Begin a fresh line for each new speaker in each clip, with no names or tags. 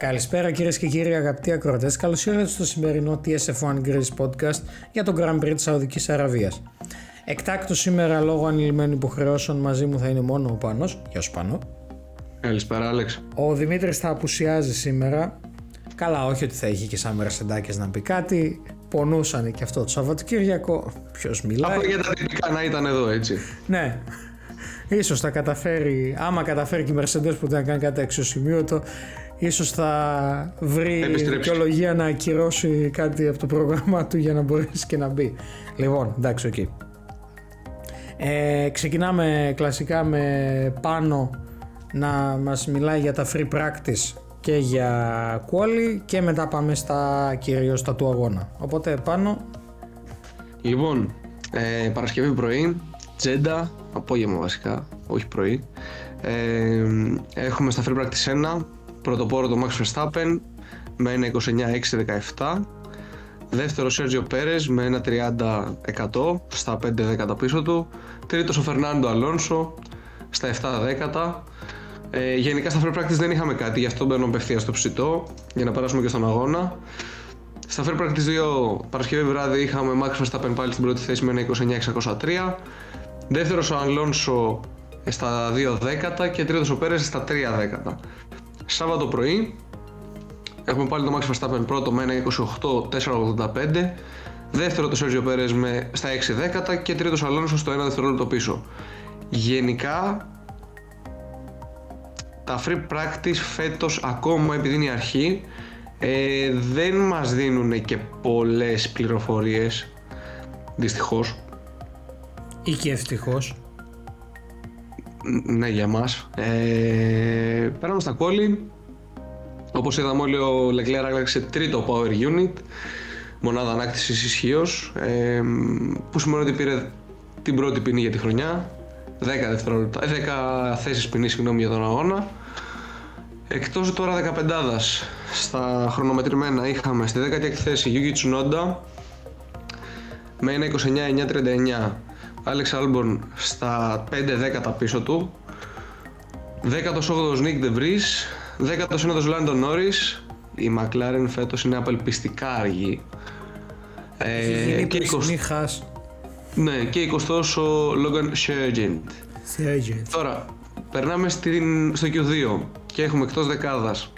Καλησπέρα κυρίες και κύριοι αγαπητοί ακροατές. Καλώς ήρθατε στο σημερινό TSF1 Greece podcast για τον Grand Prix της Σαουδικής Αραβίας. Εκτάκτο σήμερα λόγω ανηλυμένων υποχρεώσεων μαζί μου θα είναι μόνο ο Πάνος. Γεια σου Πάνο.
Καλησπέρα, Άλεξ.
Ο Δημήτρης θα απουσιάζει σήμερα. Καλά, όχι ότι θα είχε και σαν μερσεντάκια να πει κάτι. Πονούσαν και αυτό το Σαββατοκύριακο. Ποιος μιλάει;
Από για τα τυπικά να ήταν εδώ, έτσι.
Ναι. Ίσως θα καταφέρει, άμα καταφέρει και η Mercedes που δεν κάνει κάτι αξιοσημείωτο, ίσως θα βρει δικαιολογία να ακυρώσει κάτι από το πρόγραμμα του για να μπορέσει και να μπει. Λοιπόν, εντάξει, οκ. Ε, ξεκινάμε κλασικά με Πάνο να μας μιλάει για τα free practice και για quali και μετά πάμε στα κυρίως τα του αγώνα. Οπότε Πάνο.
Λοιπόν, ε, Παρασκευή πρωί, Τζέντα, απόγευμα βασικά, όχι πρωί. Ε, έχουμε στα free practice 1, πρωτοπόρο το Max Verstappen με ένα 29-6-17. Δεύτερο Sergio Perez με ένα 30% στα 5 δέκατα πίσω του. Τρίτος ο Fernando Alonso στα 7 δέκατα. Ε, γενικά στα free practice δεν είχαμε κάτι, γι' αυτό μπαίνω απευθείας στο ψητό για να περάσουμε και στον αγώνα. Στα free practice 2 Παρασκευή βράδυ είχαμε Max Verstappen πάλι στην πρώτη θέση με ένα 29-603. Δεύτερος ο Αλόνσο στα 2 δέκατα και τρίτος ο Πέρες στα 3 δέκατα. Σάββατο πρωί έχουμε πάλι το Max Verstappen πρώτο με ένα 28-485. Δεύτερο το Sergio Perez με στα 6 δέκατα και τρίτος Αλόνσο στο 1 δευτερόλεπτο πίσω. Γενικά τα free practice φέτος ακόμα επειδή είναι η αρχή ε, δεν μας δίνουν και πολλές πληροφορίες δυστυχώς
ή και ευτυχώς
ναι για μας. Ε, πέραμε στα κόλλη όπως είδαμε όλοι ο Leclerc άλλαξε τρίτο power unit. Μονάδα ανάκτησης ισχύως, ε, που σημαίνει ότι πήρε την πρώτη ποινή για τη χρονιά. 10, δευτερόλεπτα, 10 ε, θέσεις ποινή συγγνώμη για τον αγώνα. Εκτός τώρα 15 στα χρονομετρημένα είχαμε στη 16η θέση Yuki Tsunoda με ένα 29-9-39 Alex Albon στα 5 δέκατα πίσω του. 18ος Nick De Vries. 19ος Landon Norris η McLaren φέτος είναι απελπιστικά αργή.
Ε, και 20...
Ναι, και 20ος ο Logan Sargent. Τώρα, περνάμε στην, στο Q2 και έχουμε εκτός δεκάδας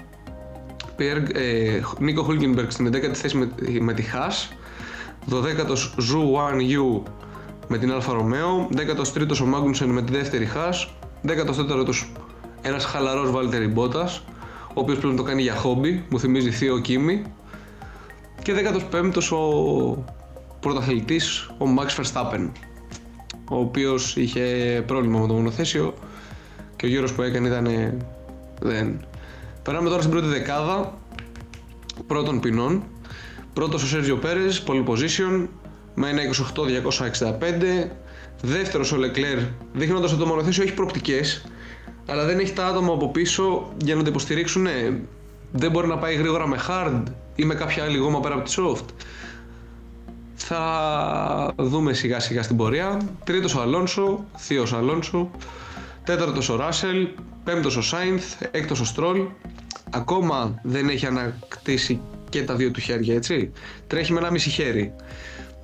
ε, Νίκο Χούλκενμπεργκ στην 11η θέση με, με τη Haas. 12ος Ζου Guanyu με την Άλφα Ρομέο 13ος ο Μάγνουσεν με τη δεύτερη Haas 14ος ένας χαλαρός Βάλτερι Μπότας ο οποίος πλέον το κάνει για χόμπι μου θυμίζει Θείο Κίμι και 15ος ο πρωταθλητής ο Max Verstappen ο οποίος είχε πρόβλημα με το μονοθέσιο και ο γύρος που έκανε ήταν δεν. Περάμε τώρα στην πρώτη δεκάδα πρώτων ποινών. Πρώτος ο Σέρζιο Πέρες, pole position, με ένα 28-265. Δεύτερος ο Λεκλέρ, δείχνοντας ότι το μονοθέσιο έχει προπτικέ, αλλά δεν έχει τα άτομα από πίσω για να το υποστηρίξουν. Ναι, δεν μπορεί να πάει γρήγορα με hard ή με κάποια άλλη γόμα πέρα από τη soft. Θα δούμε σιγά σιγά στην πορεία. Τρίτος ο Αλόνσο, θείος Αλόνσο. Τέταρτος ο Ράσελ, πέμπτος ο Σάινθ, έκτος ο Στρόλ. Ακόμα δεν έχει ανακτήσει και τα δύο του χέρια, έτσι. Τρέχει με ένα μισή χέρι.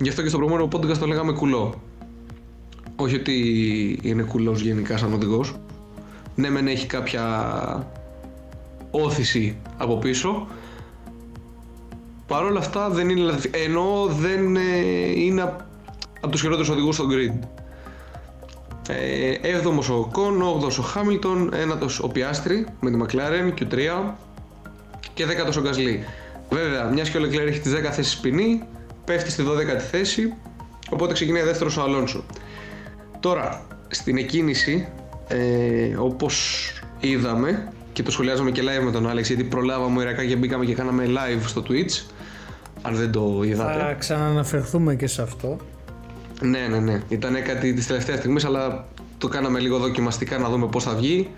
Γι' αυτό και στο προηγούμενο podcast το λέγαμε κουλό. Όχι ότι είναι κουλός γενικά σαν οδηγός. Ναι, μεν έχει κάποια όθηση από πίσω. Παρ' όλα αυτά δεν είναι ενώ δεν ε, είναι από τους χειρότερους οδηγούς στο grid. 7ο ε, ο Κον, 8ο ο Χάμιλτον, 9ο ο Πιάστρη με τη McLaren Q3 και 10ο ο Γκασλή. Βέβαια, μιας και ο Leclerc έχει τις 10 θέσεις ποινή, πέφτει στη 12η θέση, οπότε ξεκινάει δεύτερος ο Αλόνσο. Τώρα, στην εκκίνηση, ε, όπως είδαμε και το σχολιάζαμε και live με τον Άλεξ, γιατί προλάβαμε ηρακά και μπήκαμε και κάναμε live στο Twitch. Αν δεν το είδατε.
Θα ξαναναφερθούμε και σε αυτό.
Ναι, ναι, ναι. Ήταν κάτι της τελευταίας στιγμής, αλλά το κάναμε λίγο δοκιμαστικά να δούμε πώς θα βγει.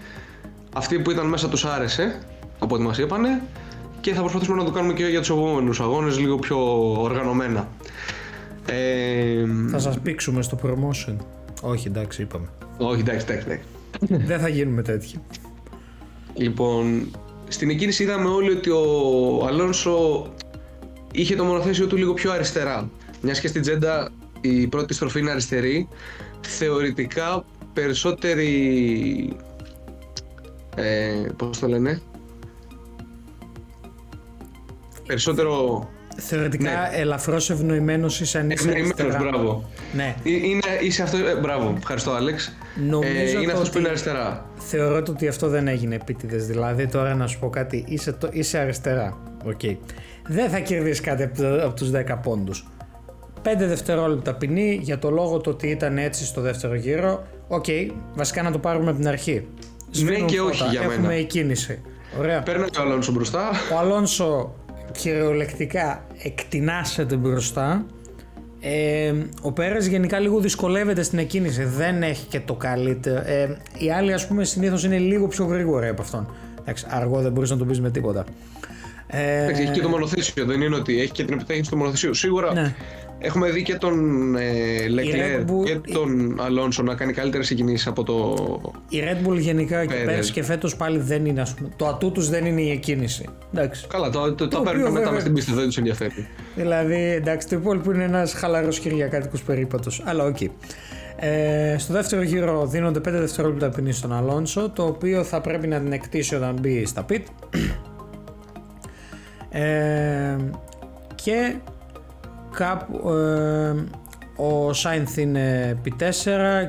Αυτοί που ήταν μέσα τους άρεσε, από ό,τι μας είπανε, και θα προσπαθήσουμε να το κάνουμε και για τους επόμενους αγώνες λίγο πιο οργανωμένα.
Ε, θα σας πήξουμε στο promotion. Όχι, εντάξει, είπαμε.
Όχι, εντάξει, εντάξει. εντάξει.
Δεν θα γίνουμε τέτοιοι.
Λοιπόν, στην εκκίνηση είδαμε όλοι ότι ο Αλόνσο είχε το μονοθέσιο του λίγο πιο αριστερά. Μιας και στην Τζέντα η πρώτη στροφή είναι αριστερή, θεωρητικά περισσότεροι. Ε, πώς το λένε, περισσότερο
Θεωρητικά ναι. ελαφρώς ευνοημένος είσαι αν είσαι
αριστερά. μπράβο.
Ναι.
Ε, είναι, είσαι αυτό, ε, μπράβο, ευχαριστώ Άλεξ.
Νομίζω ε,
είναι αυτό που είναι αριστερά.
Θεωρώ ότι αυτό δεν έγινε επίτηδες. Δηλαδή, τώρα να σου πω κάτι, είσαι, το, είσαι αριστερά. Okay. Δεν θα κερδίσεις κάτι από τους 10 πόντους. 5 δευτερόλεπτα ποινή για το λόγο το ότι ήταν έτσι στο δεύτερο γύρο. Ok, okay, βασικά να το πάρουμε από την αρχή.
ναι και όχι για
μένα. Έχουμε κίνηση. Ωραία.
Παίρνει ο Αλόνσο μπροστά.
Ο Αλόνσο κυριολεκτικά εκτινάσσεται μπροστά. Ε, ο Πέρες γενικά λίγο δυσκολεύεται στην εκκίνηση, δεν έχει και το καλύτερο. Ε, οι άλλοι ας πούμε συνήθως είναι λίγο πιο γρήγοροι από αυτόν. Εντάξει, αργό δεν μπορείς να το πεις με τίποτα.
Ε, έχει και το μονοθέσιο, δεν είναι ότι έχει και την επιτάχυνση του μονοθεσίου. Σίγουρα ναι. Έχουμε δει και τον ε, Leclerc και τον Αλόνσο να κάνει καλύτερες συγκινήσεις από το.
Η Red Bull γενικά και πέρσι και φέτος πάλι δεν είναι. Ας πούμε, το ατού τους δεν είναι η εκκίνηση. Εντάξει.
Καλά, το, το, το, παίρνουν μετά με στην πίστη, δεν τους ενδιαφέρει.
Δηλαδή, εντάξει, το υπόλοιπο είναι ένας χαλαρός κυριακάτικος περίπατος. Αλλά ok. Okay. Ε, στο δεύτερο γύρο δίνονται 5 δευτερόλεπτα ποινής στον Αλόνσο, το οποίο θα πρέπει να την εκτίσει όταν μπει στα pit. Ε, και κάπου ε, ο Σάινθ είναι P4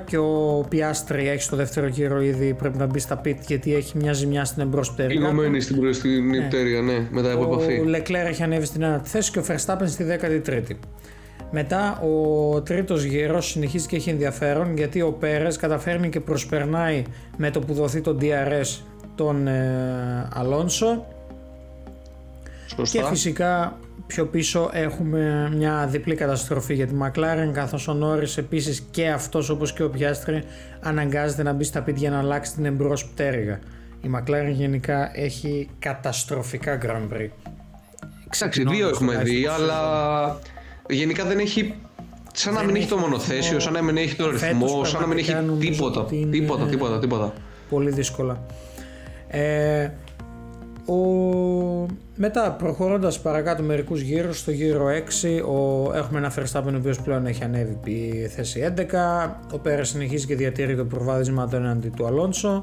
και ο Πιάστρι έχει στο δεύτερο γύρο ήδη πρέπει να μπει στα πιτ γιατί έχει μια ζημιά στην εμπρός πτέρυγα.
Λιγωμένη στην μπροστινή ναι. πτέρυγα, ναι, μετά από επαφή.
Ο Λεκλέρ έχει ανέβει στην ένατη θέση και ο Verstappen στη 13η. Μετά ο τρίτος γύρος συνεχίζει και έχει ενδιαφέρον γιατί ο Πέρες καταφέρνει και προσπερνάει με το που δοθεί το DRS τον ε, Αλόνσο και φυσικά πιο πίσω έχουμε μια διπλή καταστροφή για τη McLaren καθώς ο Norris επίσης και αυτός όπως και ο Πιάστρη αναγκάζεται να μπει στα πίτια να αλλάξει την εμπρός πτέρυγα. Η McLaren γενικά έχει καταστροφικά Grand Prix.
Εντάξει, δύο έχουμε δει, αλλά γενικά δεν έχει σαν να μην έχει το μονοθέσιο, σαν να μην έχει το ρυθμό, σαν να μην έχει τίποτα, τίποτα, τίποτα, τίποτα.
Πολύ δύσκολα. Ε, ο... Μετά προχωρώντας παρακάτω μερικούς γύρους, στο γύρο 6 ο... έχουμε ένα Verstappen ο οποίος πλέον έχει ανέβει η θέση 11, ο Πέρας συνεχίζει και διατηρεί το προβάδισμα του έναντι του Αλόνσο.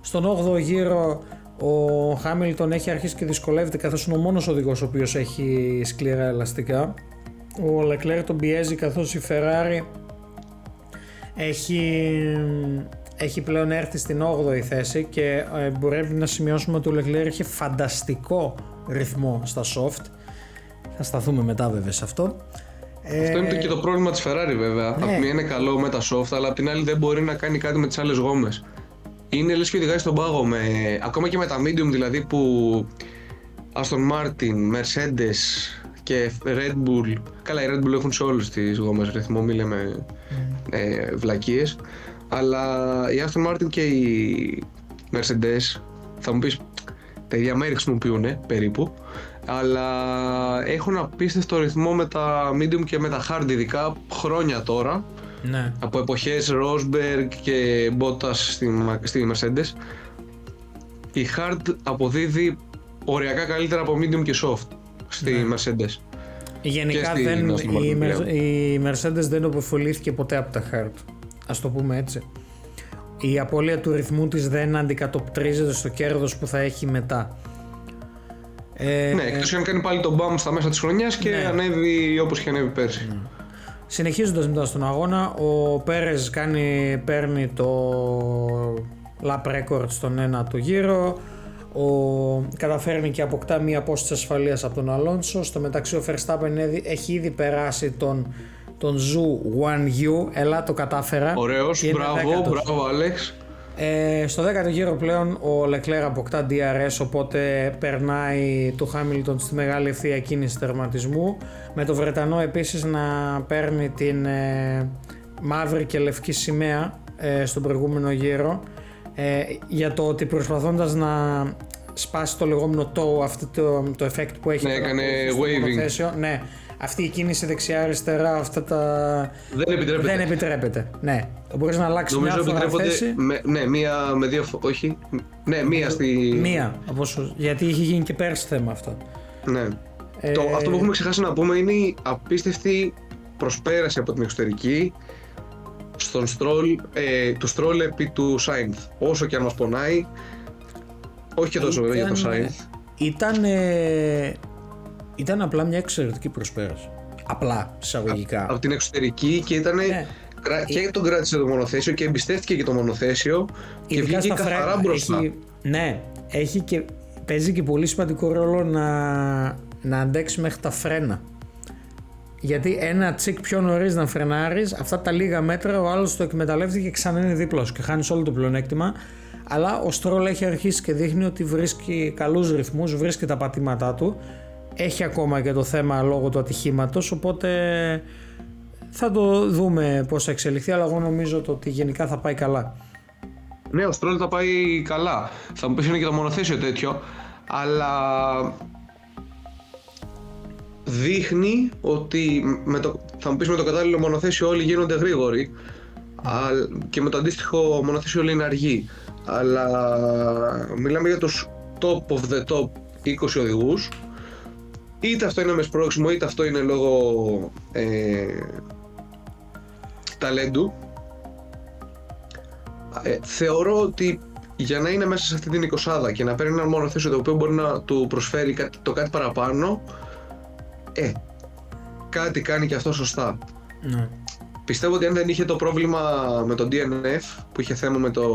Στον 8ο γύρο ο Χάμιλτον έχει αρχίσει και δυσκολεύεται καθώς είναι ο μόνος οδηγός ο οποίος έχει σκληρά ελαστικά. Ο Leclerc τον πιέζει καθώς η Ferrari έχει έχει πλέον έρθει στην 8η θέση και ε, μπορεί να σημειώσουμε ότι ο Leclerc έχει φανταστικό ρυθμό στα soft. Θα σταθούμε μετά βέβαια σε αυτό.
Αυτό είναι και το πρόβλημα της Ferrari βέβαια. Ναι. Από τη μία είναι καλό με τα soft, αλλά από την άλλη δεν μπορεί να κάνει κάτι με τις άλλες γόμες. Είναι λες και οδηγάει στον πάγο με, ακόμα και με τα medium δηλαδή που Aston Martin, Mercedes και Red Bull. Καλά, οι Red Bull έχουν σε όλες τις γόμες ρυθμό, μη λέμε mm. ε, βλακίες. Αλλά η Aston Martin και η Mercedes, θα μου πεις, τα ίδια μέρη χρησιμοποιούν περίπου, αλλά έχουν απίστευτο ρυθμό με τα medium και με τα hard, ειδικά χρόνια τώρα.
Ναι.
Από εποχές Rosberg και Bottas στη, στη Mercedes. Η hard αποδίδει οριακά καλύτερα από medium και soft στη ναι. Mercedes.
Γενικά δεν, η, η Mercedes δεν οποφολήθηκε ποτέ από τα hard ας το πούμε έτσι. Η απώλεια του ρυθμού της δεν αντικατοπτρίζεται στο κέρδος που θα έχει μετά.
Ε, ναι, εκτός αν κάνει πάλι το μπαμ στα μέσα της χρονιάς και ναι. ανέβει όπως είχε ανέβει πέρσι. Ναι.
Συνεχίζοντας μετά στον αγώνα, ο Πέρες κάνει, παίρνει το lap record στον ένα του γύρο, ο, καταφέρνει και αποκτά μία απόσταση ασφαλείας από τον Αλόνσο, στο μεταξύ ο Verstappen έχει ήδη περάσει τον τον Ζου Guanyu. Έλα, το κατάφερα.
Ωραίος, μπράβο, μπράβο, Άλεξ.
Ε, στο 10ο γύρο πλέον ο Leclerc αποκτά DRS οπότε περνάει του Hamilton στη μεγάλη ευθεία κίνηση τερματισμού με το Βρετανό επίσης να παίρνει την ε, μαύρη και λευκή σημαία ε, στον προηγούμενο γύρο ε, για το ότι προσπαθώντας να σπάσει το λεγόμενο toe αυτό το, το effect που έχει
ναι, έκανε waving
ναι, αυτή η κίνηση δεξιά-αριστερά, αυτά τα.
Δεν επιτρέπεται.
Δεν επιτρέπεται. Ναι. Μπορείς να αλλάξεις
Νομίζω
μια φορά θέση.
Με, ναι, μία με δύο. Όχι. Ναι, μία στη.
Μία. Όπως, γιατί είχε γίνει και πέρσι θέμα αυτό.
Ναι. Ε... Το, αυτό που έχουμε ξεχάσει να πούμε είναι η απίστευτη προσπέραση από την εξωτερική στον Στρόλ, ε, του Στρόλ επί του Σάινθ. Όσο και αν μας πονάει, όχι και τόσο βέβαια για το Σάινθ.
Ήταν, ήταν απλά μια εξαιρετική προσπέραση. Απλά, εισαγωγικά.
Από την εξωτερική και ήταν. Ναι. Και τον κράτησε το μονοθέσιο και εμπιστεύτηκε και το μονοθέσιο και βγήκε καθαρά μπροστά.
Έχει, ναι, έχει και, παίζει και πολύ σημαντικό ρόλο να, να αντέξει μέχρι τα φρένα. Γιατί ένα τσικ πιο νωρίς να φρενάρεις, αυτά τα λίγα μέτρα ο άλλος το εκμεταλλεύτηκε και ξανά είναι δίπλα και χάνεις όλο το πλεονέκτημα. Αλλά ο Στρόλ έχει αρχίσει και δείχνει ότι βρίσκει καλούς ρυθμούς, βρίσκει τα πατήματά του. Έχει ακόμα και το θέμα λόγω του ατυχήματος, οπότε θα το δούμε πώς θα εξελιχθεί, αλλά εγώ νομίζω ότι γενικά θα πάει καλά.
Ναι, ο Στρόλ θα πάει καλά. Θα μου πεις είναι και το μονοθέσιο τέτοιο, αλλά δείχνει ότι με το, θα μου πεις με το κατάλληλο μονοθέσιο όλοι γίνονται γρήγοροι και με το αντίστοιχο μονοθέσιο όλοι είναι αργοί αλλά μιλάμε για τους top of the top 20 οδηγούς είτε αυτό είναι μες σπρώξιμο είτε αυτό είναι λόγω ε, ταλέντου ε, θεωρώ ότι για να είναι μέσα σε αυτή την εικοσάδα και να παίρνει ένα μονοθέσιο το οποίο μπορεί να του προσφέρει το κάτι παραπάνω ε, κάτι κάνει και αυτό σωστά. Ναι. Πιστεύω ότι αν δεν είχε το πρόβλημα με το DNF που είχε θέμα με το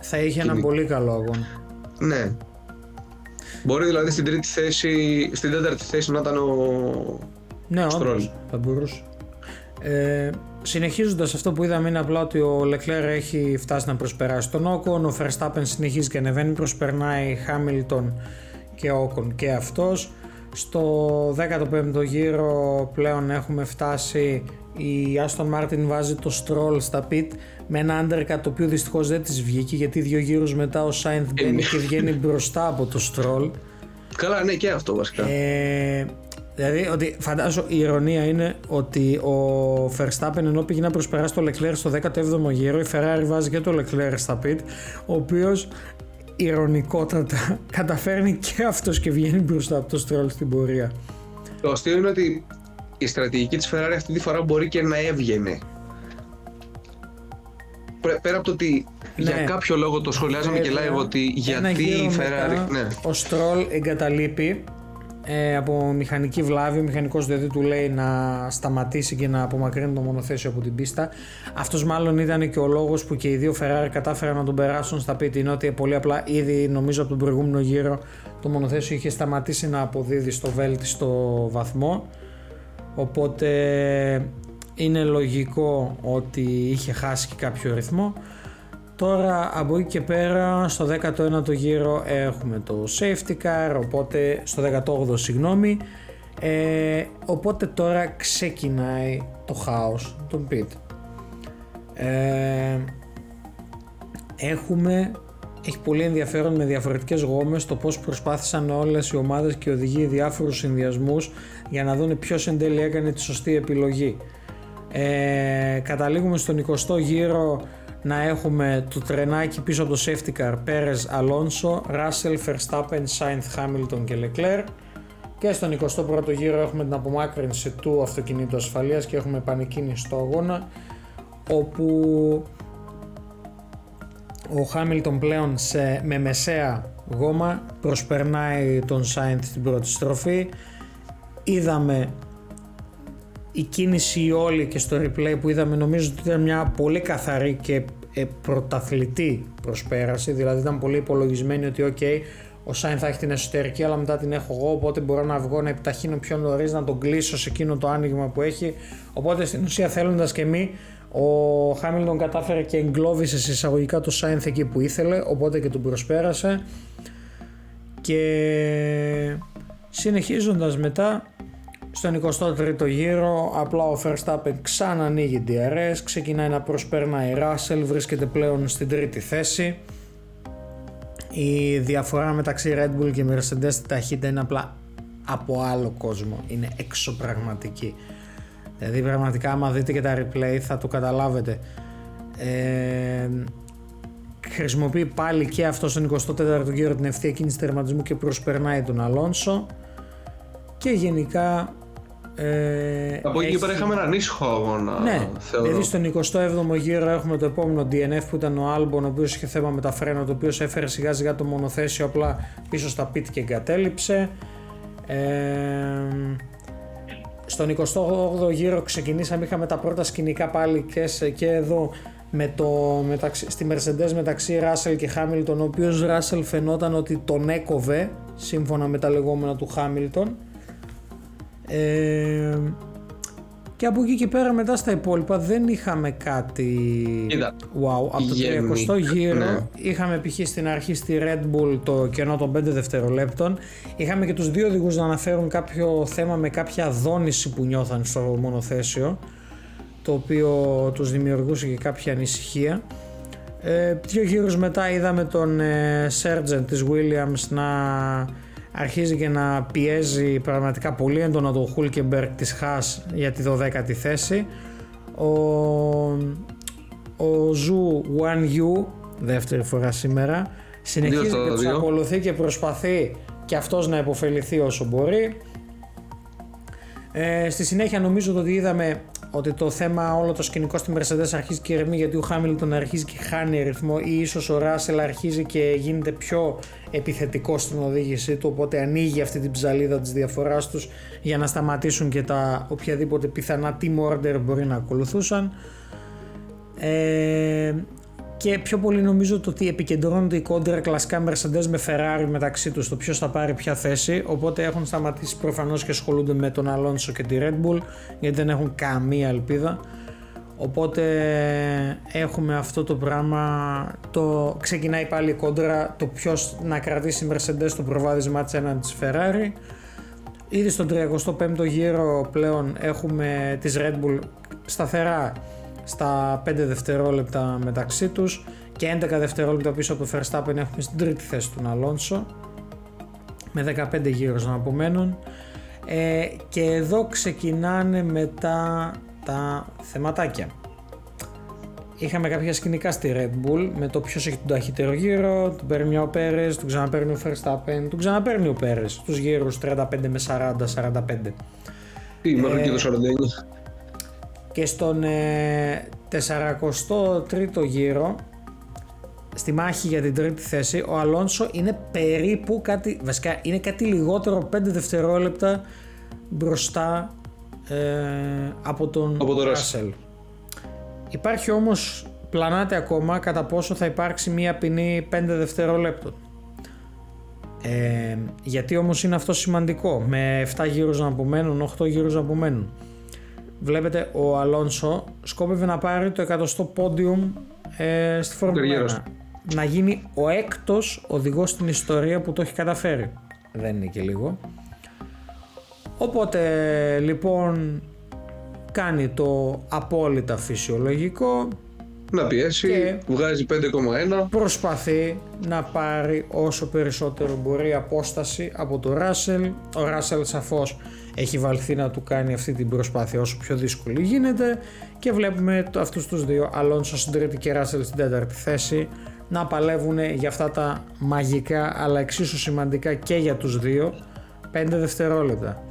θα είχε ένα πολύ καλό αγώνα.
Ναι. Μπορεί δηλαδή στην τρίτη θέση, στην τέταρτη θέση να ήταν ο
Ναι, όντως, θα μπορούσε. Ε, Συνεχίζοντας αυτό που είδαμε είναι απλά ότι ο Leclerc έχει φτάσει να προσπεράσει τον Όκον, ο Verstappen συνεχίζει και ανεβαίνει, προσπερνάει Χάμιλτον και Όκον και αυτός. Στο 15ο γύρο πλέον έχουμε φτάσει η Aston Martin βάζει το Stroll στα pit με ένα undercut το οποίο δυστυχώς δεν της βγήκε γιατί δύο γύρους μετά ο Sainz μπαίνει και βγαίνει μπροστά από το Stroll.
Καλά, ναι και αυτό βασικά.
Ε, δηλαδή, ότι φαντάζω η ηρωνία είναι ότι ο Verstappen ενώ πήγε να προσπεράσει το Leclerc στο 17ο γύρο, η Ferrari βάζει και το Leclerc στα pit, ο οποίος ηρωνικότατα καταφέρνει και αυτός και βγαίνει μπροστά από το Stroll στην πορεία.
Το αστείο είναι ότι η στρατηγική της Ferrari αυτή τη φορά μπορεί και να έβγαινε. Πέρα από το ότι ναι. για κάποιο λόγο το σχολιάζαμε και live ότι γιατί η Ferrari... ναι.
Ο Stroll εγκαταλείπει ε, από μηχανική βλάβη. Ο μηχανικός δηλαδή του λέει να σταματήσει και να απομακρύνει το μονοθέσιο από την πίστα. Αυτός μάλλον ήταν και ο λόγος που και οι δύο Ferrari κατάφεραν να τον περάσουν στα πίτι. Είναι ότι πολύ απλά ήδη νομίζω από τον προηγούμενο γύρο το μονοθέσιο είχε σταματήσει να αποδίδει στο βέλτιστο βαθμό. Οπότε είναι λογικό ότι είχε χάσει και κάποιο ρυθμό. Τώρα από εκεί και πέρα στο 19ο γύρο έχουμε το safety car, οπότε στο 18ο συγγνώμη, ε, οπότε τώρα ξεκινάει το χάος των pit. Ε, έχουμε, έχει πολύ ενδιαφέρον με διαφορετικές γόμες το πώς προσπάθησαν όλες οι ομάδες και οδηγοί διάφορους συνδυασμούς για να δουν ποιος εν τέλει έκανε τη σωστή επιλογή. Ε, καταλήγουμε στον 20ο γύρο να έχουμε το τρενάκι πίσω από το safety car Πέρες Αλόνσο, Russell, Verstappen, Sainz, Hamilton και Leclerc. Και στον 21ο γύρο έχουμε την απομάκρυνση του αυτοκινήτου ασφαλείας και έχουμε επανεκκίνηση στο αγώνα όπου ο Χάμιλτον πλέον σε, με μεσαία γόμα προσπερνάει τον Sainz στην πρώτη στροφή. Είδαμε η κίνηση όλη και στο replay που είδαμε νομίζω ότι ήταν μια πολύ καθαρή και ε, πρωταθλητή προσπέραση. Δηλαδή ήταν πολύ υπολογισμένη ότι ok ο Σάιν θα έχει την εσωτερική αλλά μετά την έχω εγώ οπότε μπορώ να βγω να επιταχύνω πιο νωρίς να τον κλείσω σε εκείνο το άνοιγμα που έχει οπότε στην ουσία θέλοντας και μη ο Χάμιλτον κατάφερε και εγκλώβησε σε εισαγωγικά το Σάινθ εκεί που ήθελε οπότε και τον προσπέρασε. Και συνεχίζοντας μετά στον 23ο γύρο απλά ο Verstappen ξανά ανοίγει DRS, ξεκινάει να προσπέρνάει Russell, βρίσκεται πλέον στην τρίτη θέση. Η διαφορά μεταξύ Red Bull και Mercedes στη ταχύτητα είναι απλά από άλλο κόσμο, είναι εξωπραγματική. Δηλαδή πραγματικά άμα δείτε και τα replay θα το καταλάβετε. Ε, χρησιμοποιεί πάλι και αυτό στον 24ο γύρο την ευθεία κίνηση τερματισμού και προσπερνάει τον Αλόνσο και γενικά
ε, Από εκεί πέρα είχαμε έναν ίσχο αγώνα.
Ναι, δηλαδή στον 27ο γύρο έχουμε το επόμενο DNF που ήταν ο Άλμπον, ο οποίος είχε θέμα με τα φρένα, το οποίο έφερε σιγά σιγά το μονοθέσιο απλά πίσω στα πίτ και εγκατέλειψε. Ε, στον 28ο γύρο ξεκινήσαμε, είχαμε τα πρώτα σκηνικά πάλι και, και εδώ με το, μεταξύ, στη Mercedes μεταξύ Ράσελ και Χάμιλτον, ο οποίος Ράσελ φαινόταν ότι τον έκοβε σύμφωνα με τα λεγόμενα του Χάμιλτον ε, και από εκεί και πέρα μετά στα υπόλοιπα δεν είχαμε κάτι
Είδα.
wow. Από το 30 γύρο ναι. είχαμε π.χ. στην αρχή στη Red Bull το κενό των 5 δευτερολέπτων. Είχαμε και τους δύο οδηγούς να αναφέρουν κάποιο θέμα με κάποια δόνηση που νιώθαν στο μονοθέσιο το οποίο τους δημιουργούσε και κάποια ανησυχία. Ε, δύο γύρους μετά είδαμε τον ε, Sergeant της Williams να αρχίζει και να πιέζει πραγματικά πολύ έντονα τον Χούλκεμπεργκ της Χάς για τη 12η θέση. Ο, ο Ζου Guanyu, δεύτερη φορά σήμερα, συνεχίζει και τους ακολουθεί και προσπαθεί και αυτός να επωφεληθεί όσο μπορεί. Ε, στη συνέχεια νομίζω ότι είδαμε ότι το θέμα όλο το σκηνικό στη Mercedes αρχίζει και ηρεμεί γιατί ο Χάμιλτον αρχίζει και χάνει ρυθμό ή ίσως ο Ράσελ αρχίζει και γίνεται πιο επιθετικός στην οδήγησή του οπότε ανοίγει αυτή την ψαλίδα της διαφοράς τους για να σταματήσουν και τα οποιαδήποτε πιθανά team order μπορεί να ακολουθούσαν. Ε, και πιο πολύ νομίζω το ότι επικεντρώνονται οι κόντρα κλασικά Mercedes με Ferrari μεταξύ τους το ποιος θα πάρει ποια θέση. Οπότε έχουν σταματήσει προφανώς και ασχολούνται με τον Alonso και τη Red Bull γιατί δεν έχουν καμία ελπίδα. Οπότε έχουμε αυτό το πράγμα. Το ξεκινάει πάλι η κόντρα το ποιος να κρατήσει η Mercedes το προβάδισμά της έναντι της Ferrari. Ήδη στον 35ο γύρο πλέον έχουμε τις Red Bull σταθερά στα 5 δευτερόλεπτα μεταξύ τους και 11 δευτερόλεπτα πίσω από το Verstappen έχουμε στην τρίτη θέση του Αλόνσο με 15 γύρους να απομένουν. Ε, και εδώ ξεκινάνε μετά τα θεματάκια. Είχαμε κάποια σκηνικά στη Red Bull με το ποιος έχει τον ταχύτερο γύρο, τον παίρνει ο Πέρες, τον ξαναπαίρνει ο Verstappen, τον ξαναπαίρνει ο Πέρες στου γύρους 35 με 40-45.
Τι, μέχρι και το 49
και στον ε, 43ο γύρο στη μάχη για την τρίτη θέση ο Αλόνσο είναι περίπου κάτι, βασικά είναι κάτι λιγότερο 5 δευτερόλεπτα μπροστά ε, από τον
από
Ράσελ. Υπάρχει όμως πλανάται ακόμα κατά πόσο θα υπάρξει μία ποινή 5 δευτερόλεπτων. Ε, γιατί όμως είναι αυτό σημαντικό με 7 γύρους να απομένουν, 8 γύρους να απομένουν βλέπετε ο Αλόνσο σκόπευε να πάρει το εκατοστό πόντιουμ ε, στη Φόρμουλα 1. Να γίνει ο έκτος οδηγός στην ιστορία που το έχει καταφέρει. Δεν είναι και λίγο. Οπότε λοιπόν κάνει το απόλυτα φυσιολογικό
να πιέσει, και βγάζει 5,1
προσπαθεί να πάρει όσο περισσότερο μπορεί απόσταση από το Ράσελ. Ο Ράσελ σαφώς έχει βαλθεί να του κάνει αυτή την προσπάθεια όσο πιο δύσκολη γίνεται. Και βλέπουμε αυτούς τους δύο Αλόνσο στην τρίτη και Ράσελ στην τέταρτη θέση να παλεύουν για αυτά τα μαγικά αλλά εξίσου σημαντικά και για τους δύο 5 δευτερόλεπτα.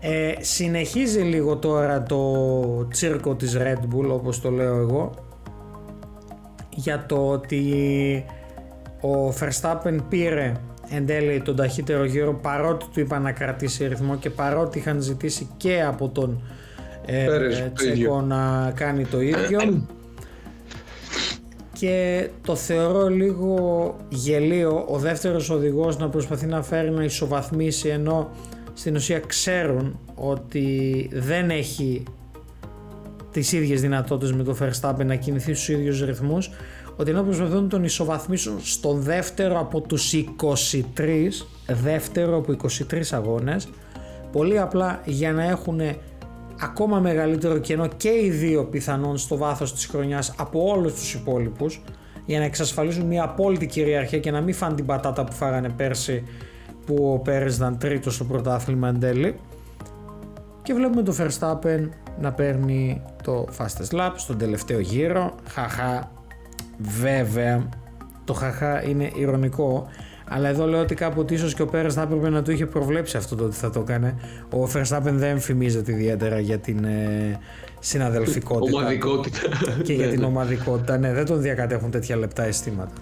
Ε, συνεχίζει λίγο τώρα το τσίρκο της Red Bull όπως το λέω εγώ για το ότι ο Verstappen πήρε εν τέλει τον ταχύτερο γύρο παρότι του είπα να κρατήσει ρυθμό και παρότι είχαν ζητήσει και από τον ε, Τσέκο να κάνει το ίδιο. και το θεωρώ λίγο γελίο ο δεύτερος οδηγός να προσπαθεί να φέρει να ισοβαθμίσει ενώ στην ουσία ξέρουν ότι δεν έχει τις ίδιες δυνατότητες με το Verstappen να κινηθεί στους ίδιους ρυθμούς ότι ενώ προσπαθούν να τον ισοβαθμίσουν στον δεύτερο από τους 23 δεύτερο από 23 αγώνες πολύ απλά για να έχουν ακόμα μεγαλύτερο κενό και οι δύο πιθανόν στο βάθος της χρονιάς από όλους τους υπόλοιπους για να εξασφαλίσουν μια απόλυτη κυριαρχία και να μην φάνε την πατάτα που φάγανε πέρσι που ο Πέρες ήταν τρίτος στο πρωτάθλημα εν τέλει. Και βλέπουμε το Verstappen να παίρνει το fastest lap στον τελευταίο γύρο χαχά βέβαια το χαχά είναι ηρωνικό αλλά εδώ λέω ότι κάποτε ίσως και ο Πέρες θα έπρεπε να το είχε προβλέψει αυτό το ότι θα το έκανε. Ο Verstappen δεν φημίζεται ιδιαίτερα για την ε, συναδελφικότητα.
Ομαδικότητα.
Και για την ομαδικότητα. Ναι, δεν τον διακατέχουν τέτοια λεπτά αισθήματα.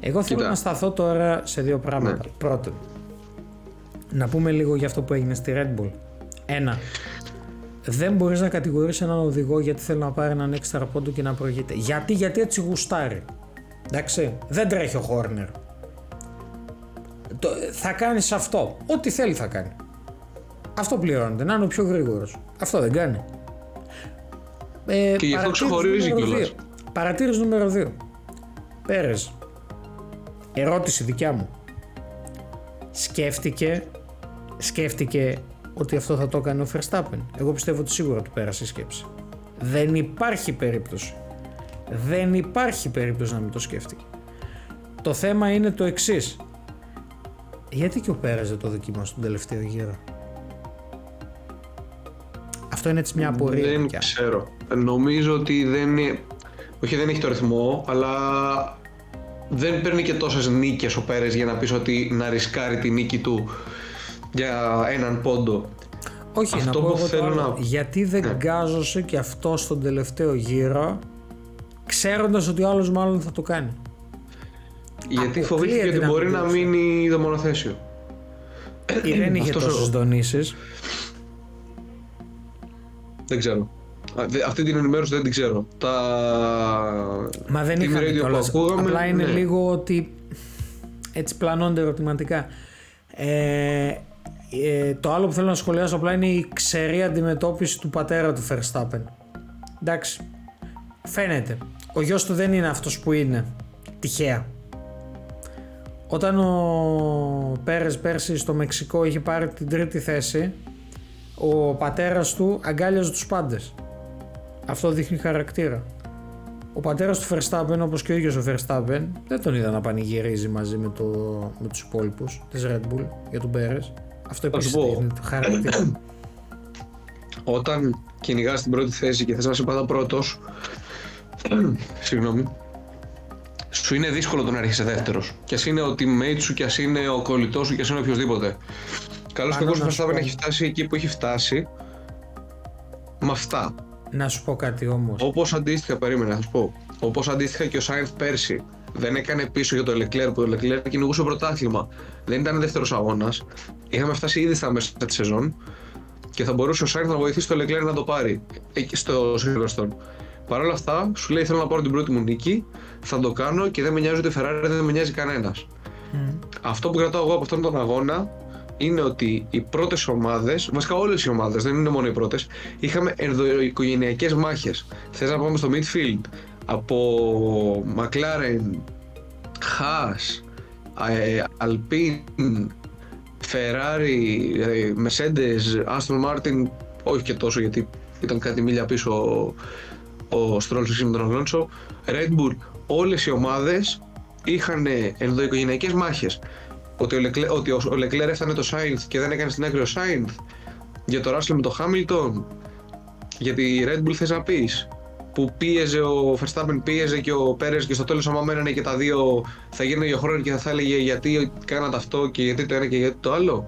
Εγώ θέλω να σταθώ τώρα σε δύο πράγματα. Ναι. Πρώτον, να πούμε λίγο για αυτό που έγινε στη Red Bull. Ένα, δεν μπορείς να κατηγορήσει έναν οδηγό γιατί θέλει να πάρει έναν έξτρα πόντο και να προηγείται. Γιατί, γιατί έτσι γουστάρει. Εντάξει, δεν τρέχει ο Χόρνερ. Το, θα κάνεις αυτό. Ό,τι θέλει θα κάνει. Αυτό πληρώνεται, να είναι ο πιο γρήγορος. Αυτό δεν κάνει.
Ε, και γι' αυτό ξεχωρίζει κιόλας.
Παρατήρηση νούμερο 2. Πέρες. Ερώτηση δικιά μου. Σκέφτηκε, σκέφτηκε ότι αυτό θα το έκανε ο Verstappen. Εγώ πιστεύω ότι σίγουρα του πέρασε η σκέψη. Δεν υπάρχει περίπτωση. Δεν υπάρχει περίπτωση να μην το σκέφτηκε. Το θέμα είναι το εξής. Γιατί και ο Πέρας το δοκίμασε τον τελευταίο γύρο; Αυτό είναι έτσι μια απορία.
Δεν ξέρω. Νομίζω ότι δεν είναι... Όχι δεν έχει το ρυθμό, αλλά δεν παίρνει και τόσες νίκες ο Πέρες για να πεις ότι να ρισκάρει τη νίκη του για έναν πόντο.
Όχι, αυτό να πω που θέλω να... γιατί δεν ναι. γκάζωσε και αυτό στον τελευταίο γύρο ξέροντας ότι ο άλλος μάλλον θα το κάνει.
Γιατί φοβήθηκε ότι μπορεί να μείνει το μονοθέσιο.
Ή δεν είχε τόσες δονήσεις.
Δεν ξέρω. Αυτή την ενημέρωση δεν την ξέρω. Τα...
Μα δεν είχα κιόλας. Απλά είναι ναι. λίγο ότι έτσι πλανώνται ερωτηματικά. Ε, ε, το άλλο που θέλω να σχολιάσω απλά είναι η ξερή αντιμετώπιση του πατέρα του Verstappen. Εντάξει, φαίνεται. Ο γιος του δεν είναι αυτός που είναι. Τυχαία. Όταν ο Πέρες πέρσι στο Μεξικό είχε πάρει την τρίτη θέση, ο πατέρας του αγκάλιαζε τους πάντες. Αυτό δείχνει χαρακτήρα. Ο πατέρας του Verstappen, όπως και ο ίδιος ο Verstappen, δεν τον είδα να πανηγυρίζει μαζί με, το, με τους υπόλοιπους της Red Bull για τον Πέρες. Αυτό επίσης δείχνει το χαρακτήρα.
Όταν κυνηγάς την πρώτη θέση και θες να είσαι πάντα πρώτος, συγγνώμη, σου είναι δύσκολο το να έρχεσαι δεύτερος. Κι ας είναι ο teammate σου, κι ας είναι ο κολλητός σου, κι ας είναι οποιοδήποτε. Καλώς και ο Verstappen έχει φτάσει εκεί που έχει φτάσει. Με αυτά.
Να σου πω κάτι όμως.
Όπως αντίστοιχα, περίμενα, θα σου πω. Όπως αντίστοιχα και ο Σάινθ πέρσι δεν έκανε πίσω για το Leclerc που το Leclerc κυνηγούσε πρωτάθλημα. Δεν ήταν δεύτερος αγώνας. Είχαμε φτάσει ήδη στα μέσα της σεζόν και θα μπορούσε ο Σάινθ να βοηθήσει το Leclerc να το πάρει εκεί στο Silverstone. Παρ' όλα αυτά, σου λέει: Θέλω να πάρω την πρώτη μου νίκη, θα το κάνω και δεν με νοιάζει ούτε Ferrari, δεν με νοιάζει κανένας. Mm. Αυτό που κρατάω εγώ από αυτόν τον αγώνα είναι ότι οι πρώτες ομάδες, βασικά όλες οι ομάδες, δεν είναι μόνο οι πρώτες, είχαμε ενδοοικογενειακές μάχες. Θες να πάμε στο midfield από McLaren, Haas, Alpine, Ferrari, Mercedes, Aston Martin, όχι και τόσο γιατί ήταν κάτι μίλια πίσω ο Στρόλ με τον Αλόνσο, Red Bull, όλες οι ομάδες είχαν ενδοοικογενειακές μάχες. Ότι ο, Leclerc, ότι ο Leclerc έφτανε το Sainz και δεν έκανε στην άκρη ο Sainz, για το Russell με το Hamilton, γιατί η Red Bull θες να πεις που πίεζε ο Verstappen, πίεζε και ο Πέρες και στο τέλος, άμα μένανε και τα δύο, θα γίνανε για χρόνο και θα, θα έλεγε γιατί κάνατε αυτό και γιατί το ένα και γιατί το άλλο.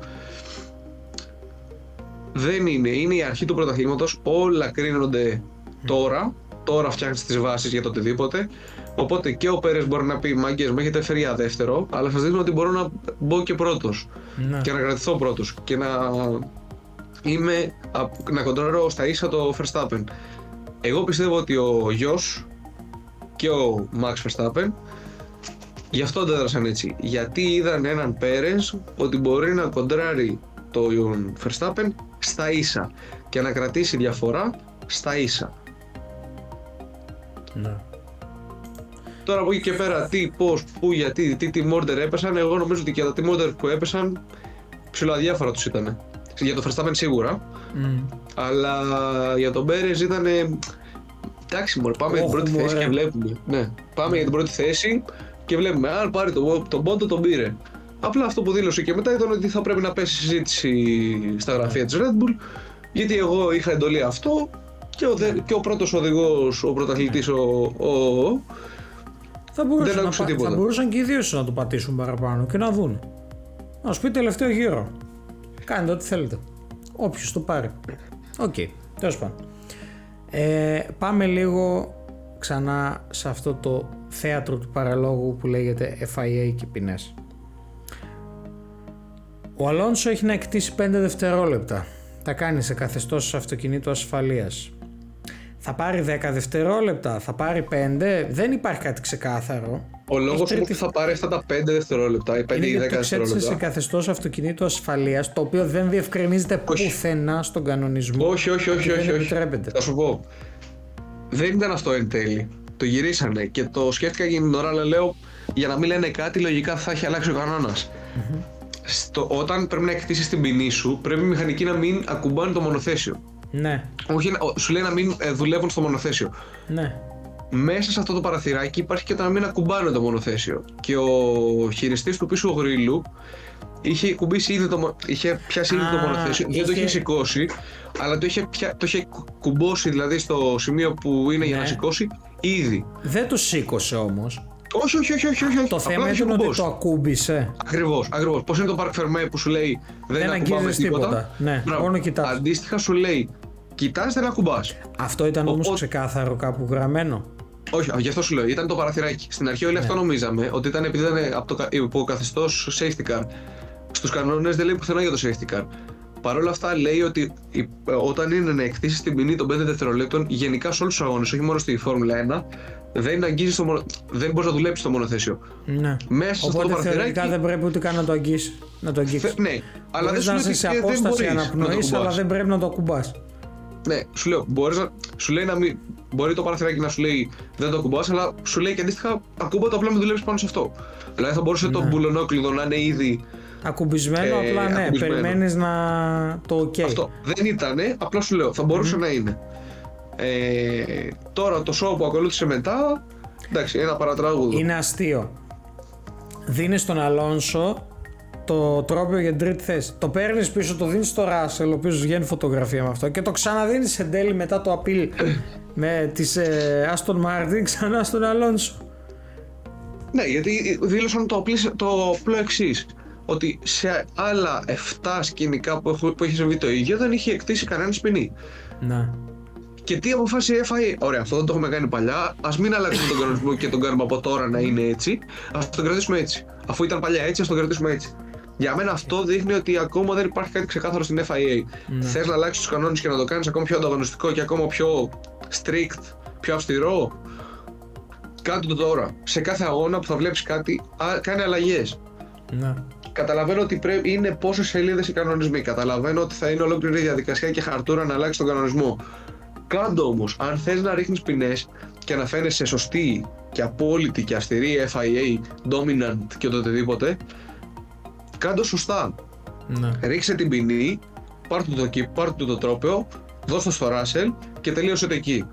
Δεν είναι. Είναι η αρχή του πρωταθλήματος. Όλα κρίνονται τώρα τώρα φτιάχνεις τις βάσεις για το οτιδήποτε. Οπότε και ο Πέρες μπορεί να πει: Μάγκες, με έχετε φέρει για δεύτερο, αλλά σας δείχνω ότι μπορώ να μπω και πρώτος. Ναι. Και να κρατηθώ πρώτος. Και να είμαι να κοντράρω στα ίσα το Verstappen. Εγώ πιστεύω ότι ο γιος και ο Max Verstappen γι' αυτό αντέδρασαν έτσι. Γιατί είδαν έναν Πέρες ότι μπορεί να κοντράρει το Verstappen στα ίσα και να κρατήσει διαφορά στα ίσα. Ναι. Τώρα από εκεί και πέρα, τι, πώς, πού, γιατί, τι team order έπεσαν, εγώ νομίζω ότι και τα team order που έπεσαν ψηλοαδιάφορα τους ήταν. Για το Verstappen σίγουρα. Mm. Αλλά για τον Πέρες ήταν. Εντάξει, μωρέ, πάμε για την πρώτη θέση και βλέπουμε. Ναι, πάμε για την πρώτη θέση και βλέπουμε. Αν πάρει τον, τον πόντο, τον πήρε. Απλά αυτό που δήλωσε και μετά ήταν ότι θα πρέπει να πέσει συζήτηση στα γραφεία της Red Bull γιατί εγώ είχα εντολή αυτό και ο, δε, και ο πρώτος οδηγός, ο πρωταθλητής, ο, ο,
θα μπορούσαν, να, θα μπορούσαν και οι δύο να το πατήσουν παραπάνω και να δουν. Να σου πει τελευταίο γύρο. Κάντε ό,τι θέλετε. Όποιος το πάρει. Ok, okay, τέλος πάντων. Ε, πάμε λίγο ξανά σε αυτό το θέατρο του παραλόγου που λέγεται FIA και ποινές. Ο Αλόνσο έχει να εκτίσει 5 δευτερόλεπτα. Τα κάνει σε καθεστώς αυτοκινήτου ασφαλείας. Θα πάρει 10 δευτερόλεπτα, θα πάρει 5, δεν υπάρχει κάτι ξεκάθαρο.
Ο λόγος τρίτη... που θα πάρει αυτά τα 5 δευτερόλεπτα ή 5 ή 10 δευτερόλεπτα.
σε καθεστώς αυτοκινήτου ασφαλείας, το οποίο δεν διευκρινίζεται πουθενά στον κανονισμό.
Όχι, όχι, όχι. όχι, όχι. Θα σου πω. Δεν ήταν αυτό εν τέλει. Το γυρίσανε και το σκέφτηκα για την ώρα, αλλά λέω για να μην λένε κάτι, λογικά θα έχει αλλάξει ο κανόνας. Mm-hmm. Όταν πρέπει να εκτίσεις την ποινή σου, πρέπει οι μηχανικοί να μην ακουμπάνε το μονοθέσιο.
Ναι.
Όχι, σου λέει να μην ε, δουλεύουν στο μονοθέσιο.
Ναι.
Μέσα σε αυτό το παραθυράκι υπάρχει και το να μην ακουμπάνε το μονοθέσιο. Και ο χειριστής του πίσω γρήλου είχε κουμπίσει ήδη το, είχε πιάσει ήδη το μονοθέσιο. Δεν το είχε σηκώσει, αλλά το είχε, πια, το είχε κουμπώσει δηλαδή στο σημείο που είναι για να ναι. σηκώσει ήδη.
Δεν το σήκωσε όμως.
Όχι, όχι, όχι, όχι, όχι.
Το θέμα είναι ότι το ακούμπησε.
Ακριβώς, ακριβώς. Πώς είναι το Park που σου λέει δεν, δεν ακουμπάμε τίποτα. τίποτα.
Ναι, μόνο κοιτάς.
Αντίστοιχα σου λέει κοιτάς, δεν ακουμπάς.
Αυτό ήταν όμως ξεκάθαρο κάπου γραμμένο.
Όχι, γι' αυτό σου λέω, ήταν το παραθυράκι. Στην αρχή όλοι ναι. αυτό νομίζαμε, ότι ήταν επειδή ήταν από το υποκαθεστώ safety car. Στους κανόνες δεν λέει πουθενά για το safety car. Παρ' όλα αυτά λέει ότι όταν είναι να εκτίσεις την ποινή των 5 δευτερολέπτων, γενικά σε όλους τους αγώνες, όχι μόνο στη Φόρμουλα 1, δεν, αγγίζεις το δεν μπορείς να δουλέψεις το μονοθέσιο.
Ναι.
Μέσα
Οπότε στο θεωρητικά δεν πρέπει ούτε καν να το αγγίσεις. Να το αγγίξεις.
Ναι, αλλά δεν
σου
να
είσαι σε απόσταση αναπνοής, αλλά δεν πρέπει να το ακουμπά.
Ναι, σου λέω, μπορείς να, σου λέει να μην, μπορεί το παραθυράκι να σου λέει δεν το ακουμπάς, αλλά σου λέει και αντίστοιχα ακούμπα το απλά μην δουλέψει πάνω σε αυτό. Δηλαδή θα μπορούσε ναι. το μπουλονόκλειδο να είναι ήδη
Ακουμπισμένο, ε, απλά ναι, περιμένεις να το ok.
Αυτό δεν ήταν, απλά σου λέω, θα μπορούσε να είναι. Ε, τώρα το show που ακολούθησε μετά, εντάξει, ένα παρατράγουδο.
Είναι αστείο. Δίνεις τον Αλόνσο το τρόπο για την τρίτη θέση. Το παίρνεις πίσω, το δίνεις στο Ράσελ, ο οποίος βγαίνει φωτογραφία με αυτό και το ξαναδίνεις εν τέλει μετά το απειλ με τη ε, Aston Martin ξανά στον Αλόνσο.
Ναι, γιατί δήλωσαν το, το απλό εξής. Ότι σε άλλα 7 σκηνικά που, έχω, που έχει συμβεί το ίδιο δεν είχε εκτίσει κανένα ποινή.
Ναι.
Και τι αποφάσισε η FIA. Ωραία, αυτό δεν το έχουμε κάνει παλιά. Α μην αλλάξουμε τον κανονισμό και τον κάνουμε από τώρα να είναι έτσι. Α τον κρατήσουμε έτσι. Αφού ήταν παλιά έτσι, ας τον κρατήσουμε έτσι. Για μένα αυτό δείχνει ότι ακόμα δεν υπάρχει κάτι ξεκάθαρο στην FIA. Ναι. Θες να αλλάξεις τους κανόνες και να το κάνεις ακόμα πιο ανταγωνιστικό και ακόμα πιο strict, πιο αυστηρό; Κάτω το τώρα. Σε κάθε αγώνα που θα βλέπεις κάτι, κάνει αλλαγές.
Ναι.
Καταλαβαίνω ότι πρέπει, είναι πόσες σελίδες οι κανονισμοί. Καταλαβαίνω ότι θα είναι ολόκληρη διαδικασία και χαρτούρα να αλλάξει τον κανονισμό. Κάντο όμως, αν θες να ρίχνεις ποινές και να φαίνεσαι σωστή και απόλυτη και αυστηρή FIA, dominant και το οτιδήποτε, κάντο σωστά.
Ναι.
Ρίξε την ποινή, πάρ' του το, πάρ το, το τρόπαιο, δώσ' το στο Ράσελ και τελείωσε το εκεί.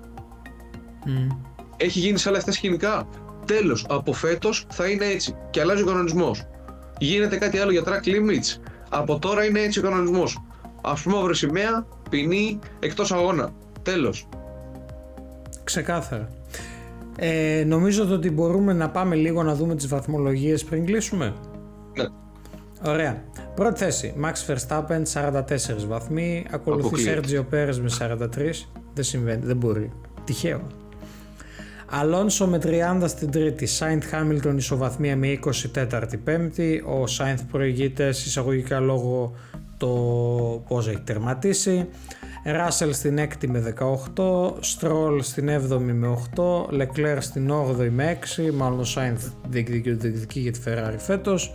Mm.
Έχει γίνει σε άλλα αυτά σκηνικά. Τέλος, από φέτος θα είναι έτσι και αλλάζει ο κανονισμός. Γίνεται κάτι άλλο για track limits. Από τώρα είναι έτσι ο κανονισμός. Α πούμε, μαύρη σημαία, ποινή, εκτός αγώνα. Τέλος.
Ξεκάθαρα. Ε, νομίζω ότι μπορούμε να πάμε λίγο να δούμε τις βαθμολογίες πριν κλείσουμε.
Ναι.
Ωραία. Πρώτη θέση, Max Verstappen 44 βαθμοί, ακολουθεί Sergio Perez με 43, δεν συμβαίνει, δεν μπορεί, τυχαίο. Αλόνσο με 30 στην τρίτη, Σάιντ Χάμιλτον ισοβαθμία με 24η πέμπτη, ο Σάιντ προηγείται εισαγωγικά λόγω το πώς έχει τερματίσει. Ράσελ στην 6η με 18, Στρόλ στην 7η με 8, Λεκλέρ στην 8η με 6, μάλλον ο Σάινθ διεκδικεί για τη Ferrari φέτος.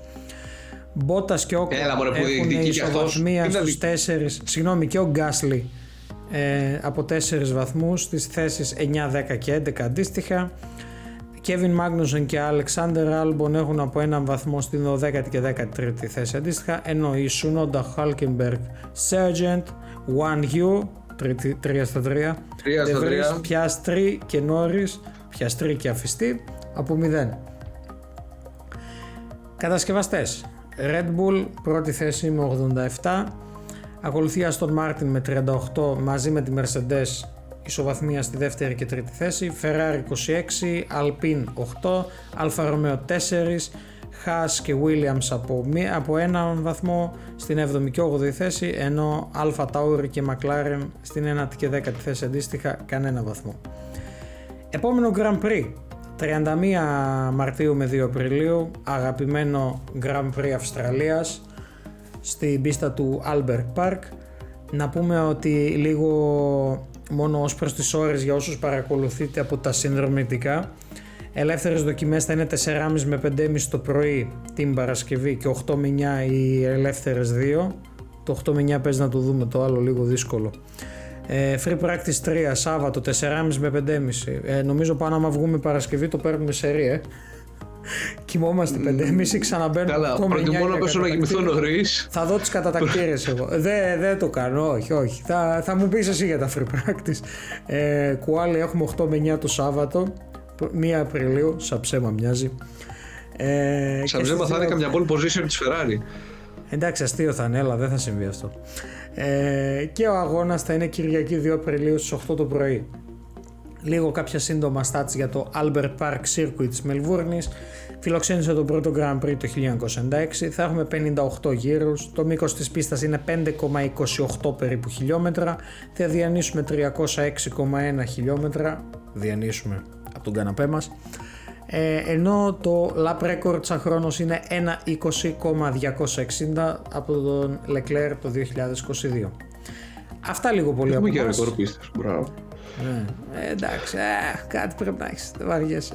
Μπότας και ο έχουν ισοδοσμία στους 4, συγγνώμη και ο Γκάσλι ε, από 4 βαθμούς στις θέσεις 9, 10 και 11 αντίστοιχα. Κέβιν Μάγνουσον και Αλεξάνδερ Άλμπον έχουν από έναν βαθμό στην 12η και 13η θέση αντίστοιχα, ενώ η Σουνόντα Χάλκεμπεργκ Σέρτζεντ, One You, 3 στα 3, Δεβρίς, Πιάστρι και Νόρις, Πιάστρι και Αφιστή από 0. Κατασκευαστές. Red Bull, πρώτη θέση με 87. Ακολουθεί Aston Martin με 38 μαζί με τη Mercedes ισοβαθμία στη δεύτερη και τρίτη θέση. Ferrari 26, Alpine 8, Alfa Romeo 4, Haas και Williams από, μία, από ένα βαθμό στην 7η και 8η θέση, ενώ Alfa Tauri και McLaren στην 9η και 10η θέση αντίστοιχα κανένα βαθμό. Επόμενο Grand Prix, 31 Μαρτίου με 2 Απριλίου, αγαπημένο Grand Prix Αυστραλίας στην πίστα του Albert Park. Να πούμε ότι λίγο μόνο ως προς τις ώρες για όσους παρακολουθείτε από τα συνδρομητικά Ελεύθερες δοκιμές θα είναι 4.30 με 5.30 το πρωί την Παρασκευή και 8 με 9 οι ελεύθερες 2. Το 8 με 9 παίζει να το δούμε, το άλλο λίγο δύσκολο. Ε, free practice 3, Σάββατο 4.30 με 5.30. Ε, νομίζω πάνω άμα βγούμε Παρασκευή το παίρνουμε σε ρε. Κοιμόμαστε 5.30, ξαναμπαίνουμε.
Καλά, προτιμώ να πέσω να κοιμηθώ νωρίς.
Θα δω τις κατατακτήρε εγώ. Δεν δε το κάνω, όχι, όχι. Θα, θα μου πεις εσύ για τα free practice. Ε, κουάλι έχουμε 8 με 9 το Σάββατο. 1 Απριλίου, σαν ψέμα μοιάζει.
Ε, σαν ψέμα θα είναι καμιά pole position της Ferrari.
Εντάξει, αστείο θα είναι, αλλά δεν θα συμβεί αυτό. Ε, και ο αγώνας θα είναι Κυριακή 2 Απριλίου στις 8 το πρωί. Λίγο κάποια σύντομα stats για το Albert Park Circuit της Μελβούρνης. Φιλοξένησε τον πρώτο Grand Prix το 1926. Θα έχουμε 58 γύρους. Το μήκος της πίστας είναι 5,28 περίπου χιλιόμετρα. Θα διανύσουμε 306,1 χιλιόμετρα. Διανύσουμε από τον καναπέ μας. Ε, ενώ το lap record σαν χρόνος είναι 1.20,260 από τον Leclerc το 2022. Αυτά λίγο πολύ
Έχουμε και ρεκόρ πίστας, μπράβο.
Ναι. Ε, εντάξει, ε, κάτι πρέπει να έχεις, δεν βαριέσαι.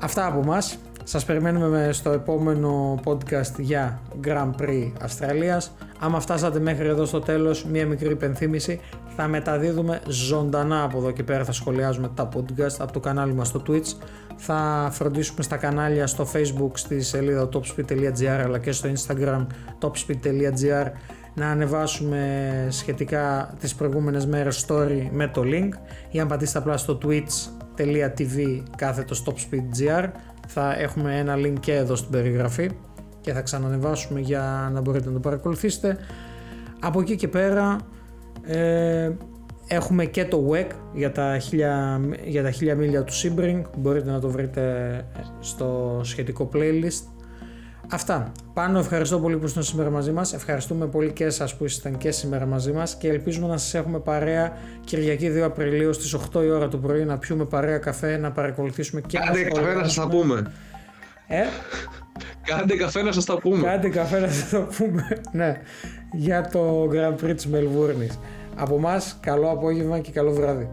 Αυτά από μας. Σας περιμένουμε στο επόμενο podcast για Grand Prix Αυστραλίας. Άμα φτάσατε μέχρι εδώ στο τέλος, μία μικρή υπενθύμηση, θα μεταδίδουμε ζωντανά από εδώ και πέρα, θα σχολιάζουμε τα podcast από το κανάλι μας στο Twitch. Θα φροντίσουμε στα κανάλια στο Facebook, στη σελίδα topspeed.gr αλλά και στο Instagram topspeed.gr να ανεβάσουμε σχετικά τις προηγούμενες μέρες story με το link ή αν πατήσετε απλά στο twitch.tv κάθετο stopspeedgr θα έχουμε ένα link και εδώ στην περιγραφή και θα ξανανεβάσουμε για να μπορείτε να το παρακολουθήσετε. Από εκεί και πέρα ε, έχουμε και το WEC για τα, χίλια, για τα χίλια μίλια του Sebring, μπορείτε να το βρείτε στο σχετικό playlist. Αυτά. Πάνω ευχαριστώ πολύ που ήσασταν σήμερα μαζί μας. Ευχαριστούμε πολύ και εσάς που ήσασταν και σήμερα μαζί μας και ελπίζουμε να σας έχουμε παρέα Κυριακή 2 Απριλίου στις 8 η ώρα το πρωί να πιούμε παρέα καφέ, να παρακολουθήσουμε και
Κάντε καφέ να σας τα πούμε.
Ε;
Κάντε καφέ να σας τα πούμε.
Κάντε καφέ να σας τα πούμε. ναι. Για το Grand Prix της Μελβούρνης. Από εμάς καλό απόγευμα και καλό βράδυ.